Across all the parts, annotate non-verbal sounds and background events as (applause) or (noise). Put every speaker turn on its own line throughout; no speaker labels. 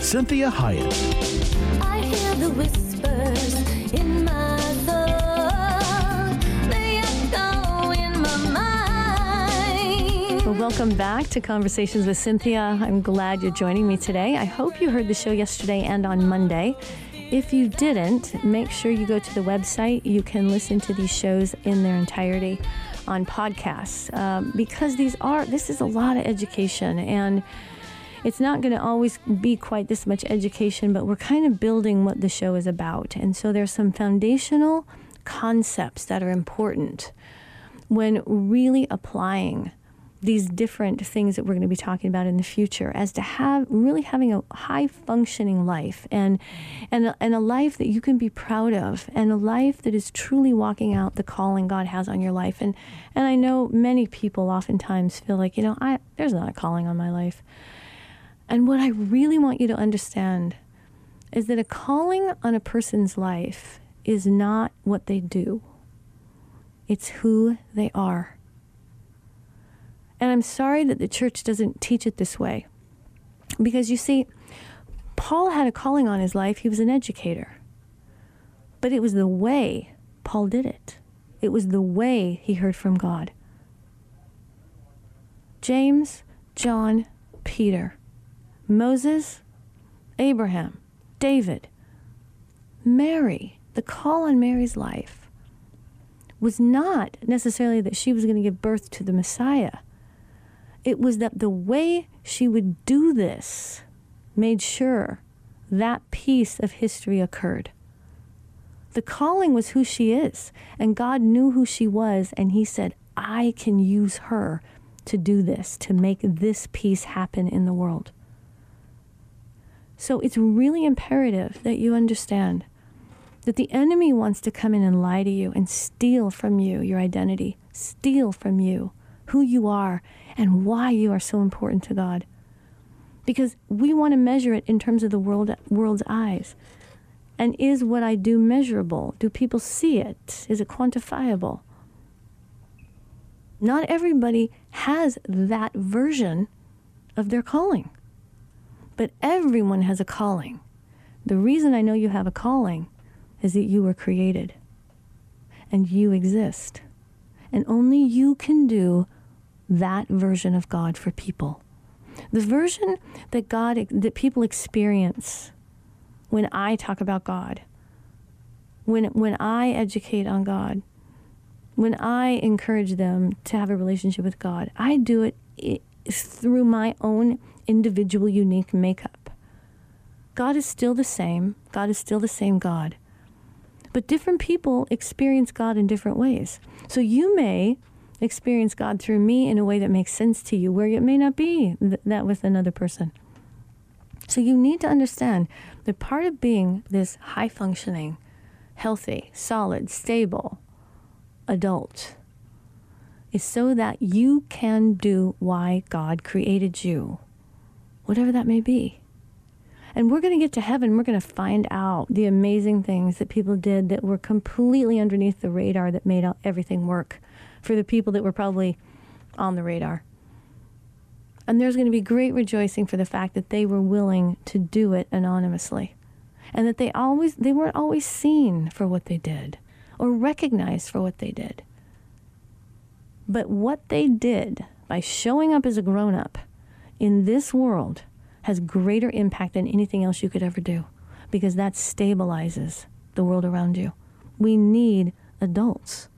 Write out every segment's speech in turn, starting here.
Cinthia Hiett.
I hear the whispers in my thoughts. They echo in my mind.
Well, welcome back to Conversations with Cinthia. I'm glad you're joining me today. I hope you heard the show yesterday and on Monday. If you didn't, make sure you go to the website. You can listen to these shows in their entirety on podcasts um, because these are, this is a lot of education and it's not going to always be quite this much education, but we're kind of building what the show is about. And so there's some foundational concepts that are important when really applying these different things that we're going to be talking about in the future as to have really having a high functioning life and and and a life that you can be proud of and a life that is truly walking out the calling God has on your life and and I know many people oftentimes feel like you know I there's not a calling on my life and what I really want you to understand is that a calling on a person's life is not what they do it's who they are and I'm sorry that the church doesn't teach it this way. Because you see, Paul had a calling on his life, he was an educator. But it was the way Paul did it, it was the way he heard from God. James, John, Peter, Moses, Abraham, David, Mary, the call on Mary's life was not necessarily that she was going to give birth to the Messiah. It was that the way she would do this made sure that piece of history occurred. The calling was who she is, and God knew who she was, and He said, I can use her to do this, to make this piece happen in the world. So it's really imperative that you understand that the enemy wants to come in and lie to you and steal from you your identity, steal from you who you are and why you are so important to God. Because we want to measure it in terms of the world, world's eyes. And is what I do measurable? Do people see it? Is it quantifiable? Not everybody has that version of their calling, but everyone has a calling. The reason I know you have a calling is that you were created and you exist. And only you can do that version of God for people. The version that God that people experience when I talk about God. When when I educate on God. When I encourage them to have a relationship with God. I do it through my own individual unique makeup. God is still the same. God is still the same God. But different people experience God in different ways. So you may experience God through me in a way that makes sense to you, where it may not be th- that with another person. So you need to understand that part of being this high functioning, healthy, solid, stable adult is so that you can do why God created you, whatever that may be. And we're going to get to heaven. We're going to find out the amazing things that people did that were completely underneath the radar that made everything work for the people that were probably on the radar. And there's going to be great rejoicing for the fact that they were willing to do it anonymously. And that they always they weren't always seen for what they did or recognized for what they did. But what they did by showing up as a grown up in this world has greater impact than anything else you could ever do because that stabilizes the world around you. We need adults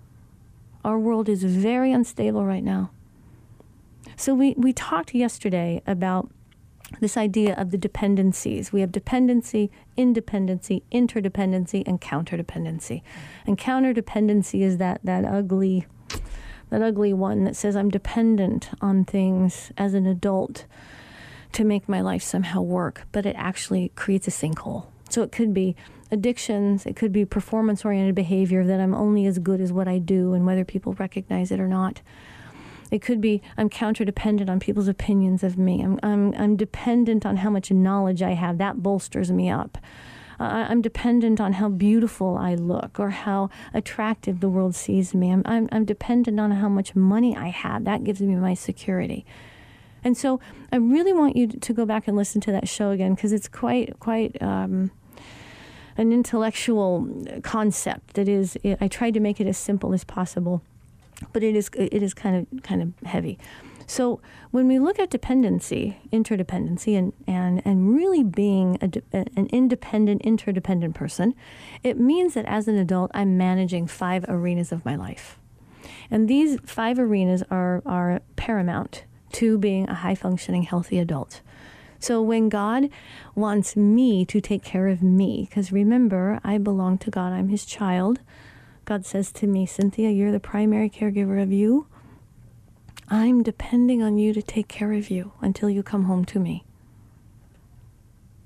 our world is very unstable right now. So we, we talked yesterday about this idea of the dependencies. We have dependency, independency, interdependency, and counterdependency. And counterdependency is that, that ugly that ugly one that says I'm dependent on things as an adult to make my life somehow work, but it actually creates a sinkhole. So it could be addictions, it could be performance oriented behavior that I'm only as good as what I do and whether people recognize it or not. It could be I'm counter dependent on people's opinions of me. I'm, I'm, I'm dependent on how much knowledge I have. That bolsters me up. I'm dependent on how beautiful I look or how attractive the world sees me. I'm, I'm, I'm dependent on how much money I have. That gives me my security. And so I really want you to go back and listen to that show again because it's quite, quite. Um, an intellectual concept that is I tried to make it as simple as possible but it is it is kind of kind of heavy. So when we look at dependency, interdependency, and and and really being a, an independent, interdependent person, it means that as an adult, I'm managing five arenas of my life, and these five arenas are are paramount to being a high functioning, healthy adult. So when God wants me to take care of me, because remember, I belong to God, I'm His child. God says to me, Cinthia, you're the primary caregiver of you. I'm depending on you to take care of you until you come home to me.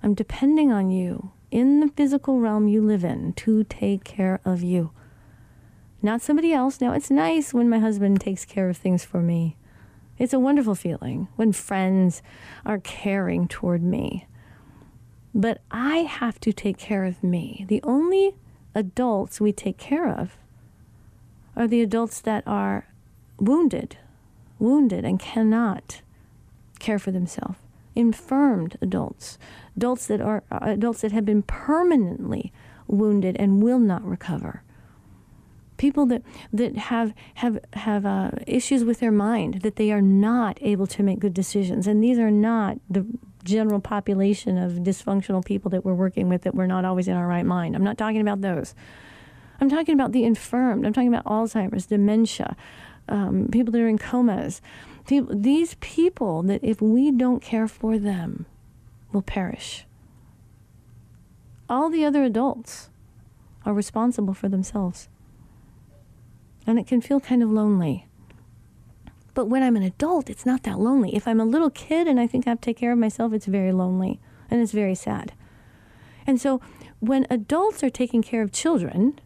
I'm depending on you in the physical realm you live in to take care of you. Not somebody else. Now, it's nice when my husband takes care of things for me. It's a wonderful feeling when friends are caring toward me. But I have to take care of me. The only adults we take care of are the adults that are wounded, wounded and cannot care for themselves. Infirmed adults, adults that are uh, adults that have been permanently wounded and will not recover. People that that have have have uh, issues with their mind that they are not able to make good decisions, and these are not the general population of dysfunctional people that we're working with that we're not always in our right mind. I'm not talking about those. I'm talking about the infirmed. I'm talking about Alzheimer's, dementia, um, people that are in comas. People, these people that if we don't care for them, will perish. All the other adults are responsible for themselves. And it can feel kind of lonely. But when I'm an adult, it's not that lonely. If I'm a little kid and I think I have to take care of myself, it's very lonely and it's very sad. And so when adults are taking care of children,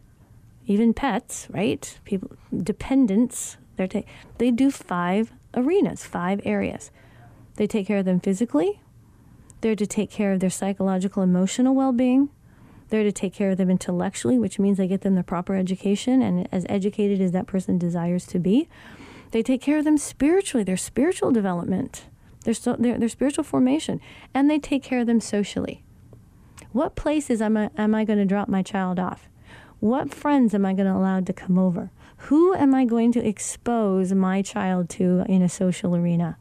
even pets, right? People, dependents, they're ta- they do five arenas, five areas. They take care of them physically. They're to take care of their psychological, emotional well being. They're to take care of them intellectually, which means they get them the proper education and as educated as that person desires to be. They take care of them spiritually, their spiritual development, their, their, their spiritual formation, and they take care of them socially. What places am I, am I going to drop my child off? What friends am I going to allow to come over? Who am I going to expose my child to in a social arena?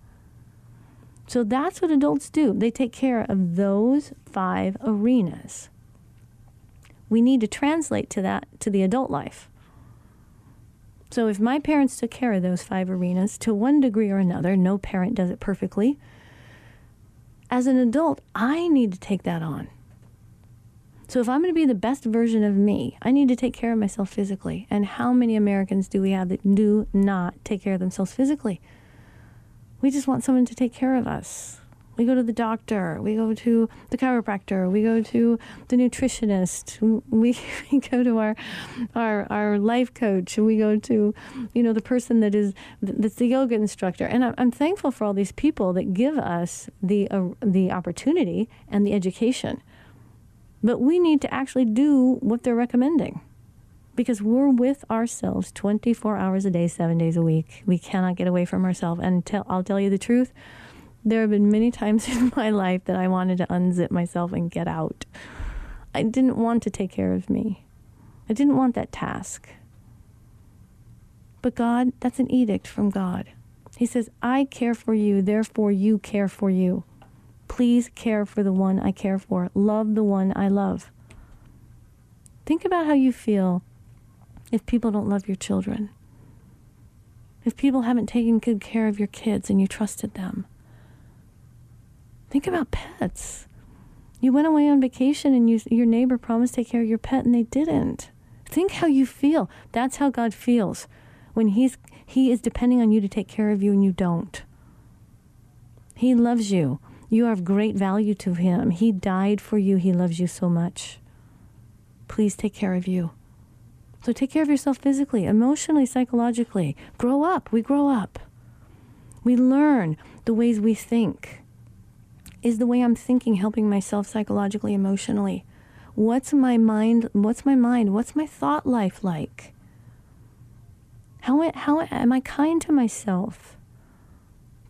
So that's what adults do. They take care of those five arenas. We need to translate to that to the adult life. So if my parents took care of those five arenas to one degree or another, no parent does it perfectly. As an adult, I need to take that on. So if I'm going to be the best version of me, I need to take care of myself physically. And how many Americans do we have that do not take care of themselves physically? We just want someone to take care of us. We go to the doctor, we go to the chiropractor, we go to the nutritionist, we, (laughs) we go to our, our our life coach, we go to, you know, the person that is that's the yoga instructor. And I'm, I'm thankful for all these people that give us the uh, the opportunity and the education. But we need to actually do what they're recommending because we're with ourselves 24 hours a day, seven days a week. We cannot get away from ourselves. And tell, I'll tell you the truth, there have been many (laughs) times in my life that I wanted to unzip myself and get out. I didn't want to take care of me. I didn't want that task. But God, that's an edict from God. He says, I care for you, therefore you care for you. Please care for the one I care for. Love the one I love. Think about how you feel if people don't love your children. If people haven't taken good care of your kids and you trusted them. Think about pets. You went away on vacation and you, your neighbor promised to take care of your pet and they didn't. Think how you feel. That's how God feels when he's, He is depending on you to take care of you and you don't. He loves you. You are of great value to Him. He died for you, He loves you so much. Please take care of you. So take care of yourself physically, emotionally, psychologically. Grow up. We grow up. We learn the ways we think. Is the way I'm thinking helping myself psychologically, emotionally? What's my mind? What's my mind? What's my thought life like? How, how am I kind to myself?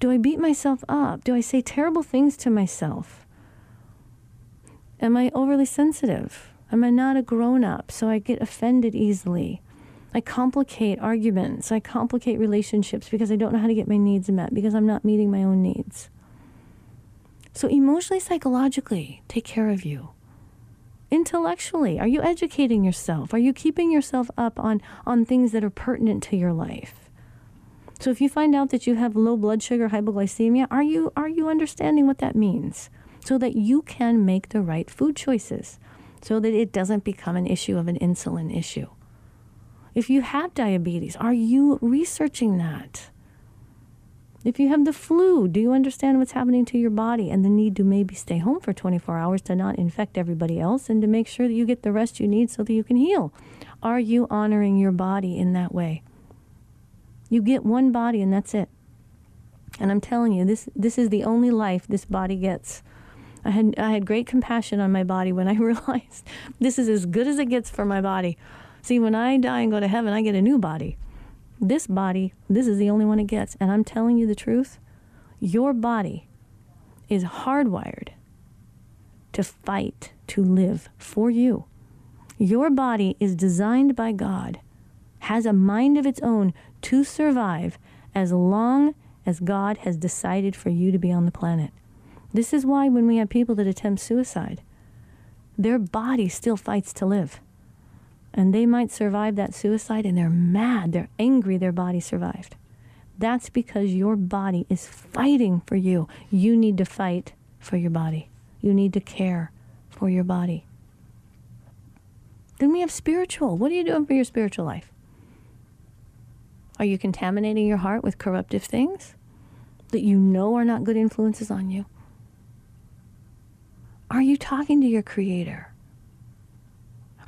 Do I beat myself up? Do I say terrible things to myself? Am I overly sensitive? Am I not a grown up so I get offended easily? I complicate arguments. I complicate relationships because I don't know how to get my needs met because I'm not meeting my own needs. So, emotionally, psychologically, take care of you. Intellectually, are you educating yourself? Are you keeping yourself up on, on things that are pertinent to your life? So, if you find out that you have low blood sugar, hypoglycemia, are you, are you understanding what that means? So that you can make the right food choices, so that it doesn't become an issue of an insulin issue. If you have diabetes, are you researching that? If you have the flu, do you understand what's happening to your body and the need to maybe stay home for 24 hours to not infect everybody else and to make sure that you get the rest you need so that you can heal? Are you honoring your body in that way? You get one body and that's it. And I'm telling you, this this is the only life this body gets. I had I had great compassion on my body when I (laughs) realized this is as good as it gets for my body. See, when I die and go to heaven, I get a new body. This body, this is the only one it gets. And I'm telling you the truth, your body is hardwired to fight, to live for you. Your body is designed by God, has a mind of its own to survive as long as God has decided for you to be on the planet. This is why when we have people that attempt suicide, their body still fights to live. And they might survive that suicide and they're mad, they're angry their body survived. That's because your body is fighting for you. You need to fight for your body. You need to care for your body. Then we have spiritual. What are you doing for your spiritual life? Are you contaminating your heart with corruptive things that you know are not good influences on you? Are you talking to your Creator?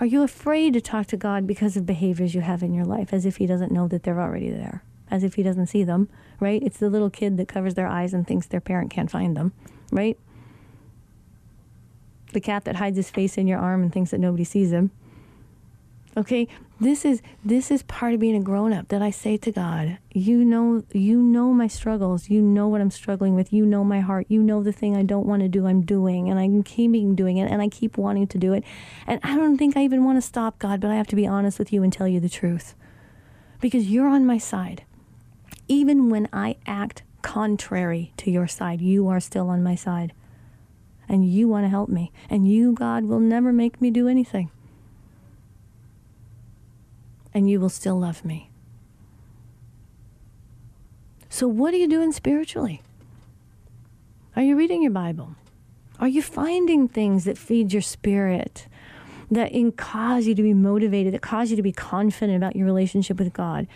Are you afraid to talk to God because of behaviors you have in your life, as if He doesn't know that they're already there, as if He doesn't see them, right? It's the little kid that covers their eyes and thinks their parent can't find them, right? The cat that hides his face in your arm and thinks that nobody sees him. Okay, this is this is part of being a grown up that I say to God, you know you know my struggles, you know what I'm struggling with, you know my heart, you know the thing I don't want to do I'm doing and I'm keeping doing it and I keep wanting to do it. And I don't think I even want to stop God, but I have to be honest with you and tell you the truth. Because you're on my side. Even when I act contrary to your side, you are still on my side. And you want to help me. And you, God, will never make me do anything and you will still love me. So, what are you doing spiritually? Are you reading your Bible? Are you finding things that feed your spirit, that cause you to be motivated, that cause you to be confident about your relationship with God,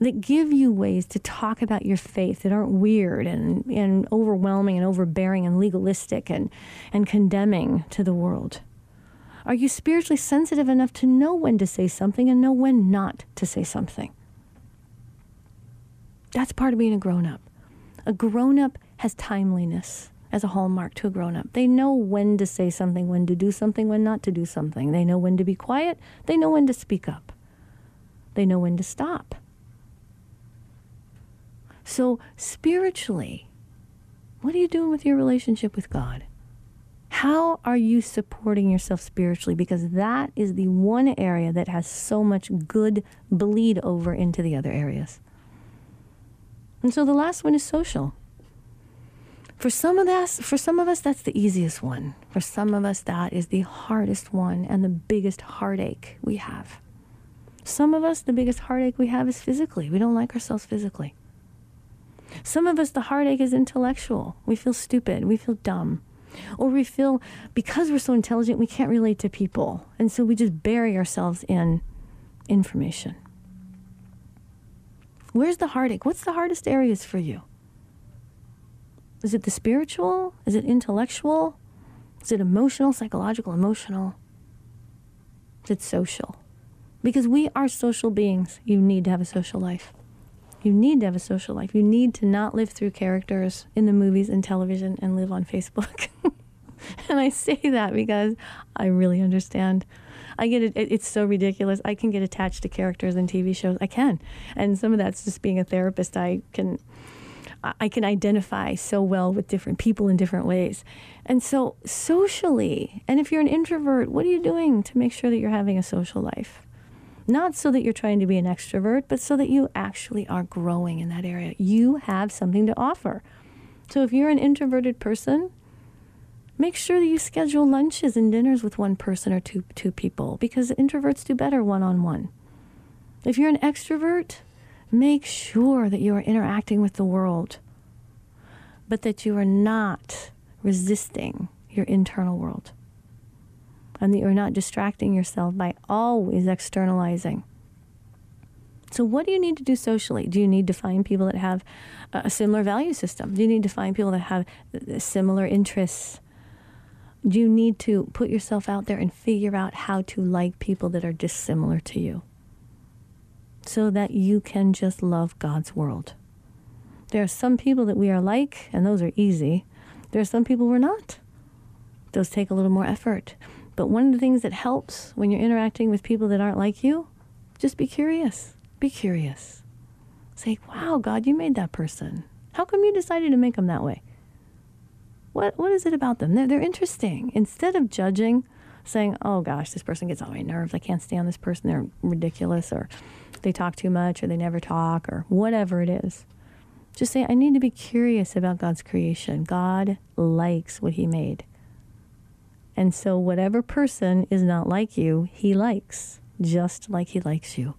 that give you ways to talk about your faith that aren't weird and, and overwhelming and overbearing and legalistic and, and condemning to the world? Are you spiritually sensitive enough to know when to say something and know when not to say something? That's part of being a grown up. A grown up has timeliness as a hallmark to a grown up. They know when to say something, when to do something, when not to do something. They know when to be quiet, they know when to speak up, they know when to stop. So, spiritually, what are you doing with your relationship with God? How are you supporting yourself spiritually? Because that is the one area that has so much good bleed over into the other areas. And so the last one is social. For some of us, for some of us that's the easiest one. For some of us that is the hardest one and the biggest heartache we have. Some of us the biggest heartache we have is physically. We don't like ourselves physically. Some of us the heartache is intellectual. We feel stupid, we feel dumb. Or we feel because we're so intelligent, we can't relate to people. And so we just bury ourselves in information. Where's the heartache? What's the hardest areas for you? Is it the spiritual? Is it intellectual? Is it emotional, psychological, emotional? Is it social? Because we are social beings. You need to have a social life. You need to have a social life. You need to not live through characters in the movies and television and live on Facebook. (laughs) and I say that because I really understand. I get it, it's so ridiculous. I can get attached to characters in TV shows. I can. And some of that's just being a therapist. I can I can identify so well with different people in different ways. And so socially, and if you're an introvert, what are you doing to make sure that you're having a social life? Not so that you're trying to be an extrovert, but so that you actually are growing in that area. You have something to offer. So if you're an introverted person, make sure that you schedule lunches and dinners with one person or two two people because introverts do better one on one. If you're an extrovert, make sure that you are interacting with the world, but that you are not resisting your internal world and that you're not distracting yourself by always externalizing. So, what do you need to do socially? Do you need to find people that have a similar value system? Do you need to find people that have uh, similar interests? Do you need to put yourself out there and figure out how to like people that are dissimilar to you so that you can just love God's world? There are some people that we are like, and those are easy. There are some people we're not. Those take a little more effort. But one of the things that helps when you're interacting with people that aren't like you, just be curious. Be curious. Say, wow, God, you made that person. How come you decided to make them that way? What, what is it about them? They're, they're interesting. Instead of judging, saying, oh gosh, this person gets on my nerves. I can't stand this person. They're ridiculous, or they talk too much, or they never talk, or whatever it is. Just say, I need to be curious about God's creation. God likes what He made. And so, whatever person is not like you, he likes, just like he likes you.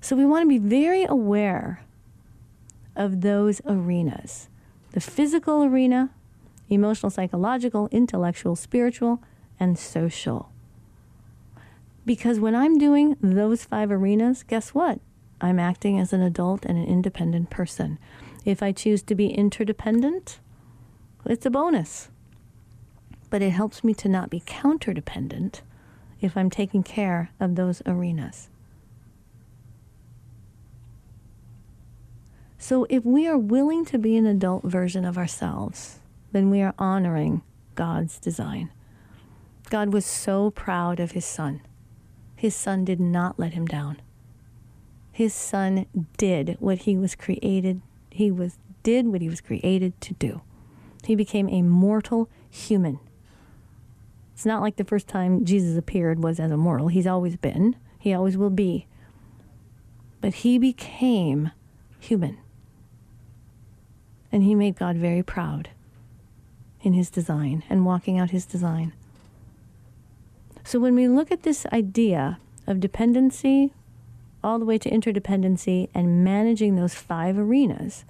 So, we want to be very aware of those arenas the physical arena, emotional, psychological, intellectual, spiritual, and social. Because when I'm doing those five arenas, guess what? I'm acting as an adult and an independent person. If I choose to be interdependent, it's a bonus but it helps me to not be counter dependent if I'm taking care of those arenas. So, if we are willing to be an adult version of ourselves, then we are honoring God's design. God was so proud of his son. His son did not let him down. His son did what he was created, he was did what he was created to do. He became a mortal human it's not like the first time Jesus appeared was as a mortal. He's always been, he always will be. But he became human. And he made God very proud in his design and walking out his design. So when we look at this idea of dependency all the way to interdependency and managing those five arenas,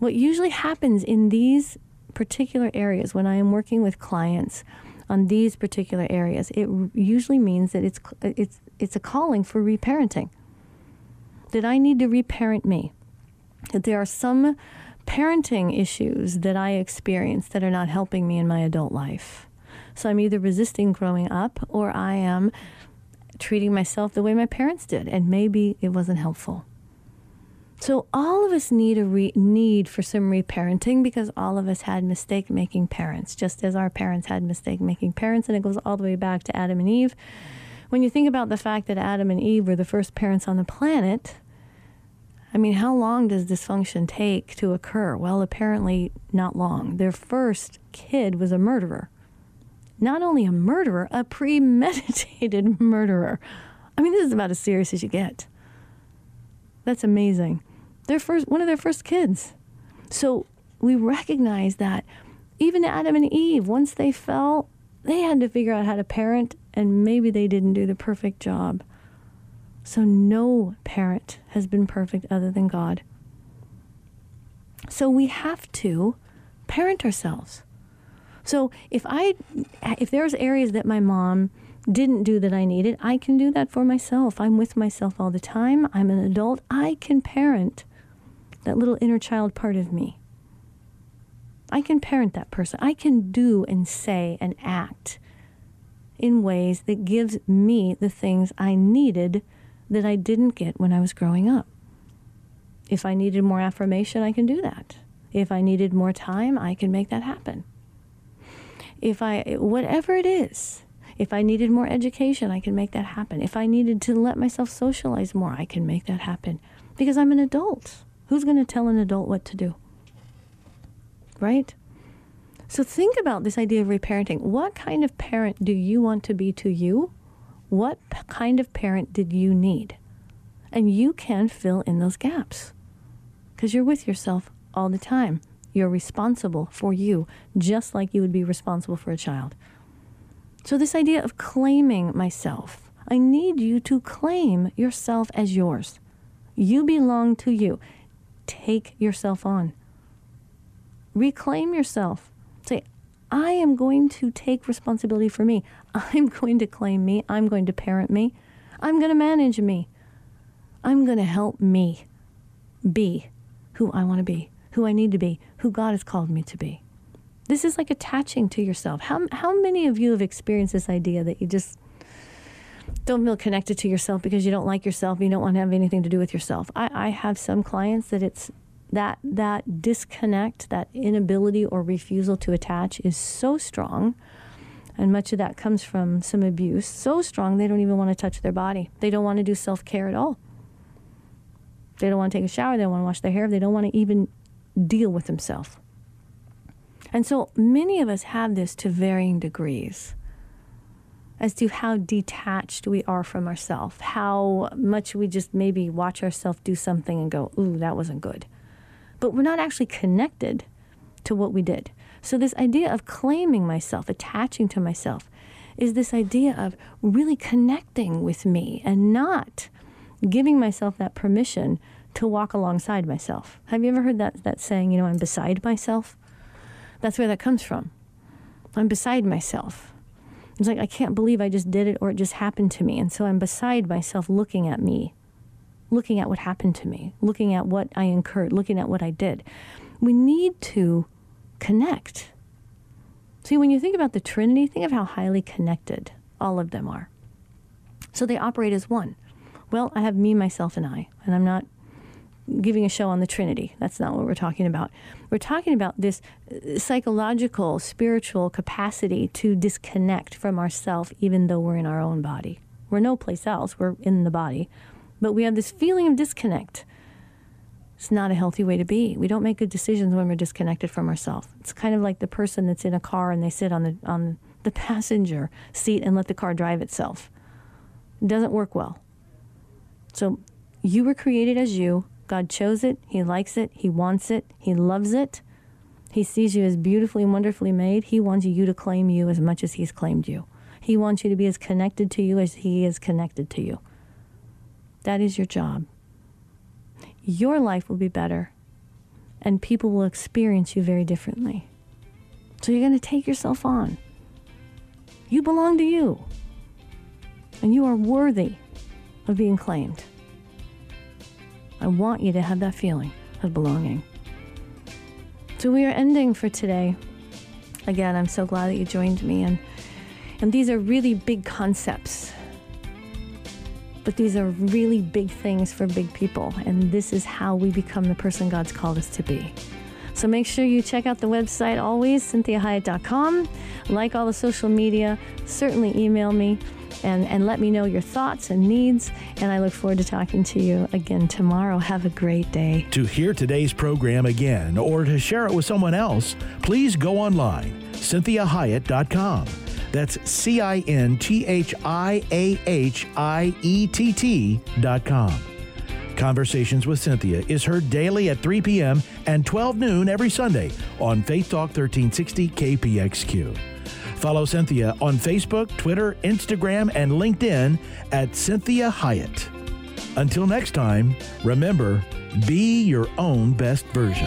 what usually happens in these particular areas when I am working with clients on these particular areas, it usually means that it's it's it's a calling for reparenting. That I need to reparent me. That there are some parenting issues that I experience that are not helping me in my adult life. So I'm either resisting growing up or I am treating myself the way my parents did, and maybe it wasn't helpful. So all of us need a re- need for some reparenting because all of us had mistake making parents, just as our parents had mistake making parents, and it goes all the way back to Adam and Eve. When you think about the fact that Adam and Eve were the first parents on the planet, I mean, how long does dysfunction take to occur? Well, apparently not long. Their first kid was a murderer. Not only a murderer, a (laughs) premeditated murderer. I mean, this is about as serious as you get. That's amazing their first one of their first kids. So we recognize that even Adam and Eve, once they fell, they had to figure out how to parent, and maybe they didn't do the perfect job. So no parent has been perfect other than God. So we have to parent ourselves. So if I if there's areas that my mom didn't do that I needed, I can do that for myself. I'm with myself all the time. I'm an adult. I can parent that little inner child part of me. I can parent that person. I can do and say and act in ways that gives me the things I needed that I didn't get when I was growing up. If I needed more affirmation, I can do that. If I needed more time, I can make that happen. If I, whatever it is, if I needed more education, I can make that happen. If I needed to let myself socialize more, I can make that happen because I'm an adult. Who's going to tell an adult what to do? Right? So think about this idea of reparenting. What kind of parent do you want to be to you? What p- kind of parent did you need? And you can fill in those gaps because you're with yourself all the time. You're responsible for you, just like you would be responsible for a child. So, this idea of claiming myself, I need you to claim yourself as yours. You belong to you. Take yourself on. Reclaim yourself. Say, I am going to take responsibility for me. (laughs) I'm going to claim me. I'm going to parent me. I'm going to manage me. I'm going to help me be who I want to be, who I need to be, who God has called me to be. This is like attaching to yourself. How, how many of you have experienced this idea that you just don't feel connected to yourself because you don't like yourself, you don't want to have anything to do with yourself? I, I have some clients that it's that that disconnect, that inability or refusal to attach is so strong, and much of that comes from some abuse, so strong they don't even want to touch their body. They don't want to do self care at all. They don't want to take a shower, they don't want to wash their hair, they don't want to even deal with themselves. And so many of us have this to varying degrees as to how detached we are from ourselves, how much we just maybe watch ourselves do something and go, ooh, that wasn't good but we're not actually connected to what we did. So, this idea of claiming myself, attaching to myself, is this idea of really connecting with me and not giving myself that permission to walk alongside myself. Have you ever heard that, that saying, you know, I'm beside myself? That's where that comes from. I'm beside myself. It's like, I can't believe I just did it or it just happened to me. And so I'm beside myself looking at me looking at what happened to me, looking at what I incurred, looking at what I did. We need to connect. See, when you think about the Trinity, think of how highly connected all of them are. So they operate as one. Well, I have me, myself, and I, and I'm not giving a show on the Trinity. That's not what we're talking about. We're talking about this uh, psychological, spiritual capacity to disconnect from ourself, even though we're in our own body. We're no place else, we're in the body but we have this feeling of disconnect. It's not a healthy way to be. We don't make good decisions when we're disconnected from ourselves. It's kind of like the person that's in a car and they sit on the on the passenger seat and let the car drive itself. It doesn't work well. So you were created as you. God chose it. He likes it. He wants it. He loves it. He sees you as beautifully and wonderfully made. He wants you to claim you as much as He's claimed you. He wants you to be as connected to you as He is connected to you. That is your job. Your life will be better, and people will experience you very differently. So you're going to take yourself on. You belong to you, and you are worthy of being claimed. I want you to have that feeling of belonging. So we are ending for today. Again, I'm so glad that you joined me, and and these are really big concepts but these are really big things for big people, and this is how we become the person God's called us to be. So make sure you check out the website always, cinthiahiett.com. Like all the social media, certainly email me and, and let me know your thoughts and needs. And I look forward to talking to you again tomorrow. Have a great day.
To hear today's program again or to share it with someone else, please go online, cinthiahiett.com. That's C I N T H I A H I E T T dot com. Conversations with Cinthia is heard daily at 3 p.m. and 12 noon every Sunday on Faith Talk 1360 KPXQ. Follow Cinthia on Facebook, Twitter, Instagram, and LinkedIn at Cinthia Hiett. Until next time, remember, be your own best version.